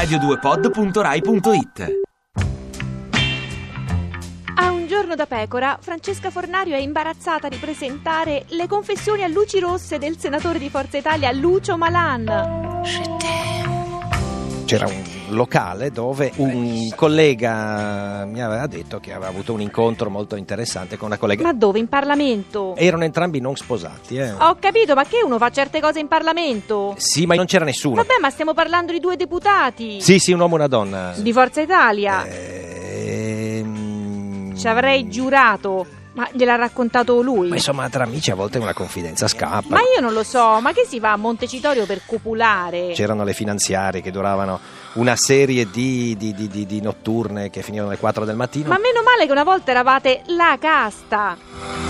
radio2pod.rai.it A un giorno da pecora, Francesca Fornario è imbarazzata di presentare le confessioni a luci rosse del senatore di Forza Italia Lucio Malan. C'era un locale dove un collega mi aveva detto che aveva avuto un incontro molto interessante con una collega. Ma dove? In Parlamento? Erano entrambi non sposati, eh. Ho capito, ma che uno fa certe cose in Parlamento? Sì, ma non c'era nessuno. Vabbè, ma stiamo parlando di due deputati. Sì, sì, un uomo e una donna. Di Forza Italia. Ehm, Ci avrei giurato. Ma gliel'ha raccontato lui? Ma insomma, tra amici a volte una confidenza scappa. Ma io non lo so, ma che si va a Montecitorio per copulare? C'erano le finanziarie che duravano una serie di, di- di- di- di notturne che finivano alle 4 del mattino. Ma meno male che una volta eravate la casta.